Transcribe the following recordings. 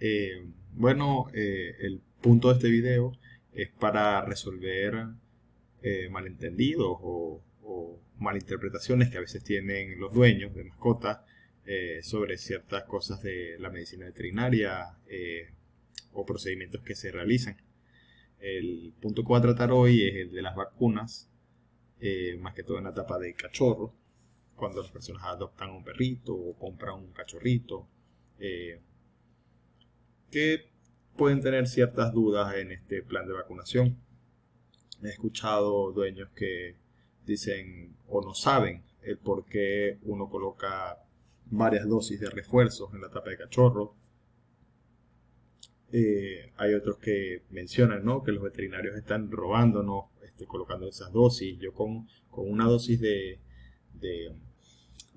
Eh, bueno, eh, el punto de este video es para resolver eh, malentendidos o, malinterpretaciones que a veces tienen los dueños de mascotas sobre ciertas cosas de la medicina veterinaria o procedimientos que se realizan. El punto que voy a tratar hoy es el de las vacunas, más que todo en la etapa de cachorro, cuando las personas adoptan un perrito o compran un cachorrito que pueden tener ciertas dudas en este plan de vacunación. He escuchado dueños que dicen o no saben el por qué uno coloca varias dosis de refuerzos en la tapa de cachorro. Eh, hay otros que mencionan ¿no? que los veterinarios están robándonos, este, colocando esas dosis. Yo con, una dosis de,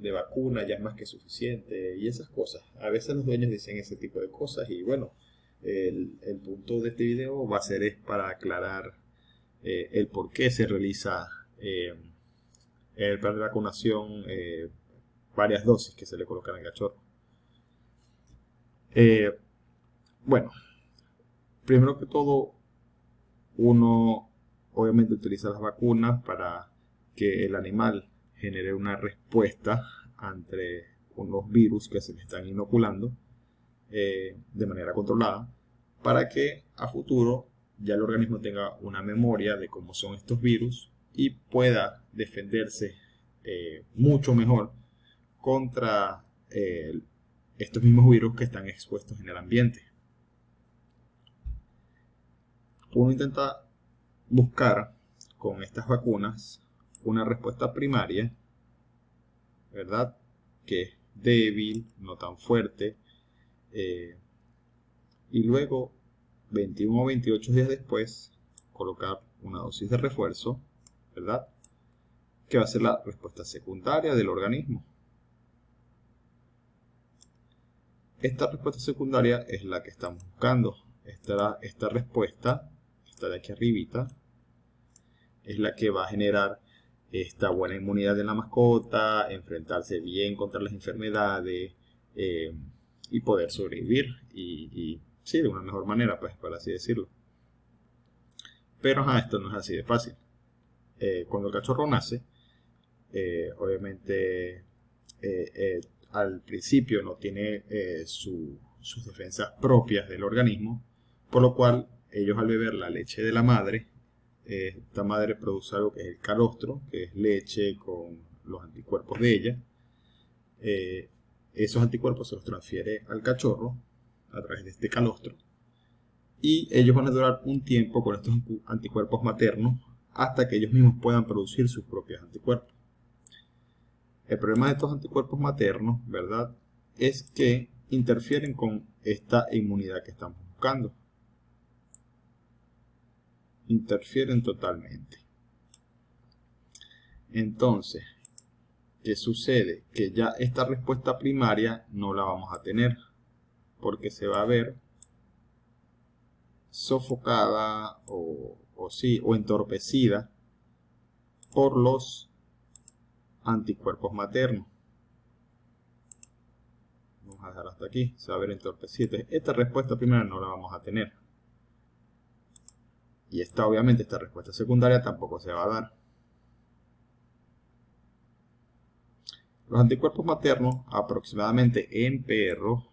de, vacuna ya es más que suficiente y esas cosas. A veces los dueños dicen ese tipo de cosas y bueno, el, punto de este video va a ser es para aclarar eh, el por qué se realiza eh, el plan de vacunación, eh, varias dosis que se le colocan al cachorro. bueno, primero que todo, uno obviamente utiliza las vacunas para que el animal genere una respuesta ante unos virus que se le están inoculando eh, de manera controlada para que a futuro ya el organismo tenga una memoria de cómo son estos virus y pueda defenderse eh, mucho mejor contra eh, estos mismos virus que están expuestos en el ambiente. Uno intenta buscar con estas vacunas una respuesta primaria, ¿verdad? Que es débil, no tan fuerte, eh, y luego, 21 o 28 días después, colocar una dosis de refuerzo, ¿verdad? Que va a ser la respuesta secundaria del organismo. Esta respuesta secundaria es la que estamos buscando. Esta, esta respuesta, esta de aquí arribita, es la que va a generar esta buena inmunidad de la mascota, enfrentarse bien contra las enfermedades, eh, y poder sobrevivir y, sí, de una mejor manera, pues, por así decirlo. Pero esto no es así de fácil. Eh, cuando el cachorro nace, eh, obviamente eh, al principio no tiene sus defensas propias del organismo, por lo cual ellos al beber la leche de la madre, esta madre produce algo que es el calostro, que es leche con los anticuerpos de ella esos anticuerpos se los transfiere al cachorro a través de este calostro y ellos van a durar un tiempo con estos anticuerpos maternos hasta que ellos mismos puedan producir sus propios anticuerpos. El problema de estos anticuerpos maternos, ¿verdad? Es que interfieren con esta inmunidad que estamos buscando. Interfieren totalmente. Entonces, ¿Qué sucede? Que ya esta respuesta primaria no la vamos a tener porque se va a ver sofocada o, sí, o entorpecida por los anticuerpos maternos. Vamos a dejar hasta aquí, se va a ver entorpecida. Esta respuesta primaria no la vamos a tener. Y esta obviamente, esta respuesta secundaria tampoco se va a dar. Los anticuerpos maternos, aproximadamente en perro,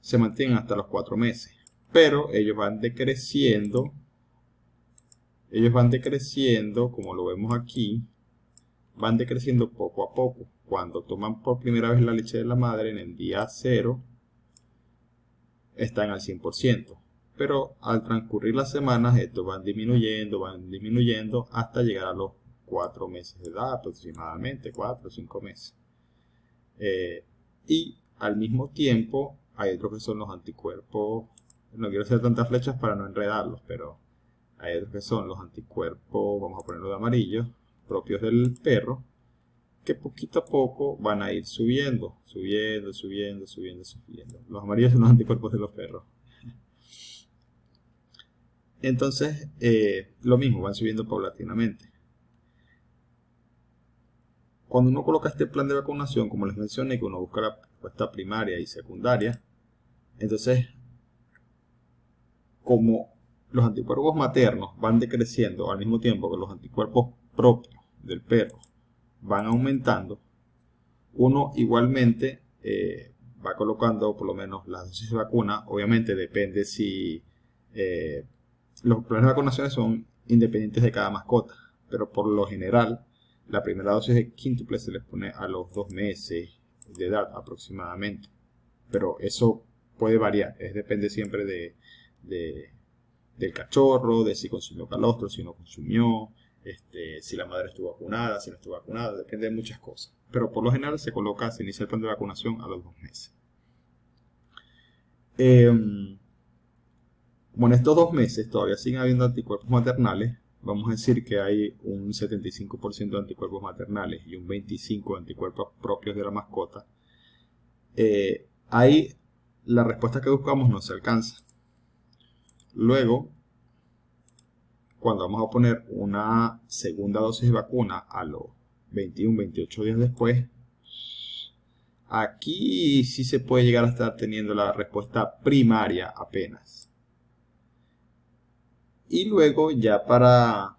se mantienen hasta los 4 meses, pero ellos van decreciendo, ellos van decreciendo, como lo vemos aquí, van decreciendo poco a poco. Cuando toman por primera vez la leche de la madre en el día 0, están al 100%. Pero al transcurrir las semanas, estos van disminuyendo, van disminuyendo hasta llegar a los cuatro meses de edad aproximadamente, cuatro o cinco meses. Eh, y al mismo tiempo hay otros que son los anticuerpos, no quiero hacer tantas flechas para no enredarlos, pero hay otros que son los anticuerpos, vamos a ponerlo de amarillo, propios del perro, que poquito a poco van a ir subiendo, subiendo, subiendo, subiendo, subiendo. Los amarillos son los anticuerpos de los perros. Entonces, eh, lo mismo, van subiendo paulatinamente. Cuando uno coloca este plan de vacunación, como les mencioné, que uno busca la respuesta primaria y secundaria, Entonces, como los anticuerpos maternos van decreciendo al mismo tiempo que los anticuerpos propios del perro van aumentando, uno igualmente eh, va colocando por lo menos las dosis de vacuna. Obviamente depende si eh, los planes de vacunación son independientes de cada mascota, pero por lo general la primera dosis de quíntuple se les pone a los dos meses de edad aproximadamente. Pero eso puede variar, es, depende siempre de, del cachorro, de si consumió calostro, si no consumió, este, si la madre estuvo vacunada, si no estuvo vacunada, depende de muchas cosas. Pero por lo general se coloca, se inicia el plan de vacunación a los dos meses. Eh, como en estos dos meses todavía siguen habiendo anticuerpos maternales, vamos a decir que hay un 75% de anticuerpos maternales y un 25% de anticuerpos propios de la mascota, eh, ahí la respuesta que buscamos no se alcanza. Luego, cuando vamos a poner una segunda dosis de vacuna a los 21-28 días después, aquí sí se puede llegar a estar teniendo la respuesta primaria apenas. Y luego ya para,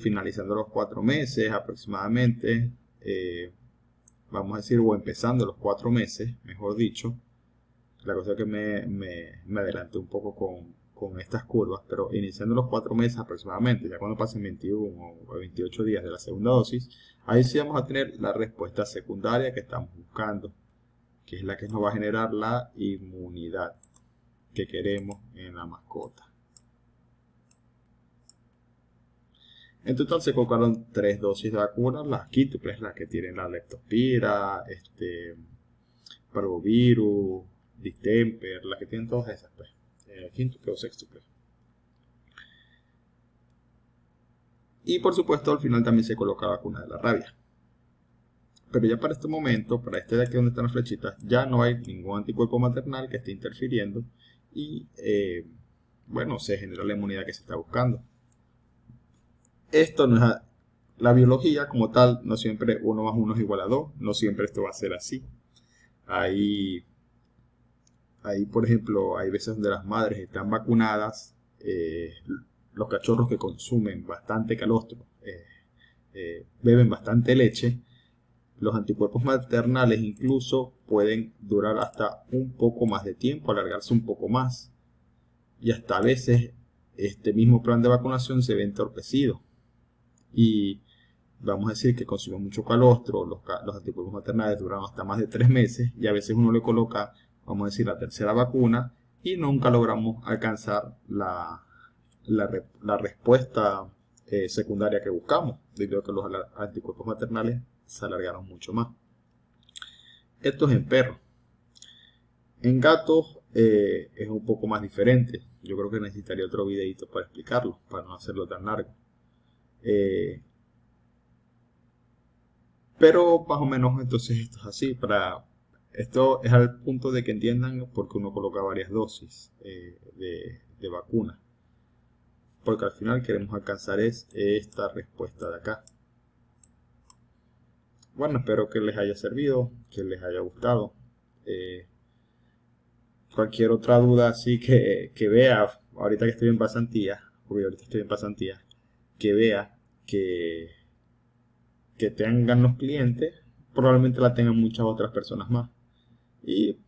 finalizando los cuatro meses aproximadamente, eh, vamos a decir, o empezando los cuatro meses, mejor dicho, la cosa que me, me, me adelanté un poco con, con estas curvas, pero iniciando los cuatro meses aproximadamente, ya cuando pasen 21 o 28 días de la segunda dosis, ahí sí vamos a tener la respuesta secundaria que estamos buscando, que es la que nos va a generar la inmunidad que queremos en la mascota. En total se colocaron tres dosis de vacuna, las quíntuples, las que tienen la leptospira, este, parvovirus, distemper, las que tienen todas esas, pues, eh, quíntuple o sextuple. Y por supuesto al final también se coloca vacuna de la rabia. Pero ya para este momento, para este de aquí donde están las flechitas, ya no hay ningún anticuerpo maternal que esté interfiriendo y eh, bueno, se genera la inmunidad que se está buscando esto no es la biología como tal, no siempre 1 más 1 es igual a 2, no siempre esto va a ser así. Ahí, ahí por ejemplo, hay veces donde las madres están vacunadas, eh, los cachorros que consumen bastante calostro, eh, eh, beben bastante leche, los anticuerpos maternales incluso pueden durar hasta un poco más de tiempo, alargarse un poco más. Y hasta a veces este mismo plan de vacunación se ve entorpecido y vamos a decir que consume mucho calostro, los, anticuerpos maternales duran hasta más de tres meses y a veces uno le coloca, vamos a decir, la tercera vacuna y nunca logramos alcanzar la, la, respuesta eh, secundaria que buscamos, debido a que los anticuerpos maternales se alargaron mucho más. Esto es en perros. En gatos eh, es un poco más diferente. Yo creo que necesitaría otro videito para explicarlo, para no hacerlo tan largo. Eh, pero más o menos entonces esto es así. Para, esto es al punto de que entiendan por qué uno coloca varias dosis eh, de, vacuna. Porque al final queremos alcanzar es esta respuesta de acá. Bueno, espero que les haya servido, que les haya gustado. Eh, cualquier otra duda así que, que, vea, ahorita que estoy en pasantía, porque ahorita estoy en pasantía, que vea que, que tengan los clientes, probablemente la tengan muchas otras personas más. Y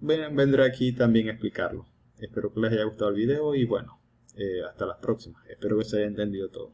vendré aquí también a explicarlo. Espero que les haya gustado el video y bueno, eh, hasta las próximas. Espero que se haya entendido todo.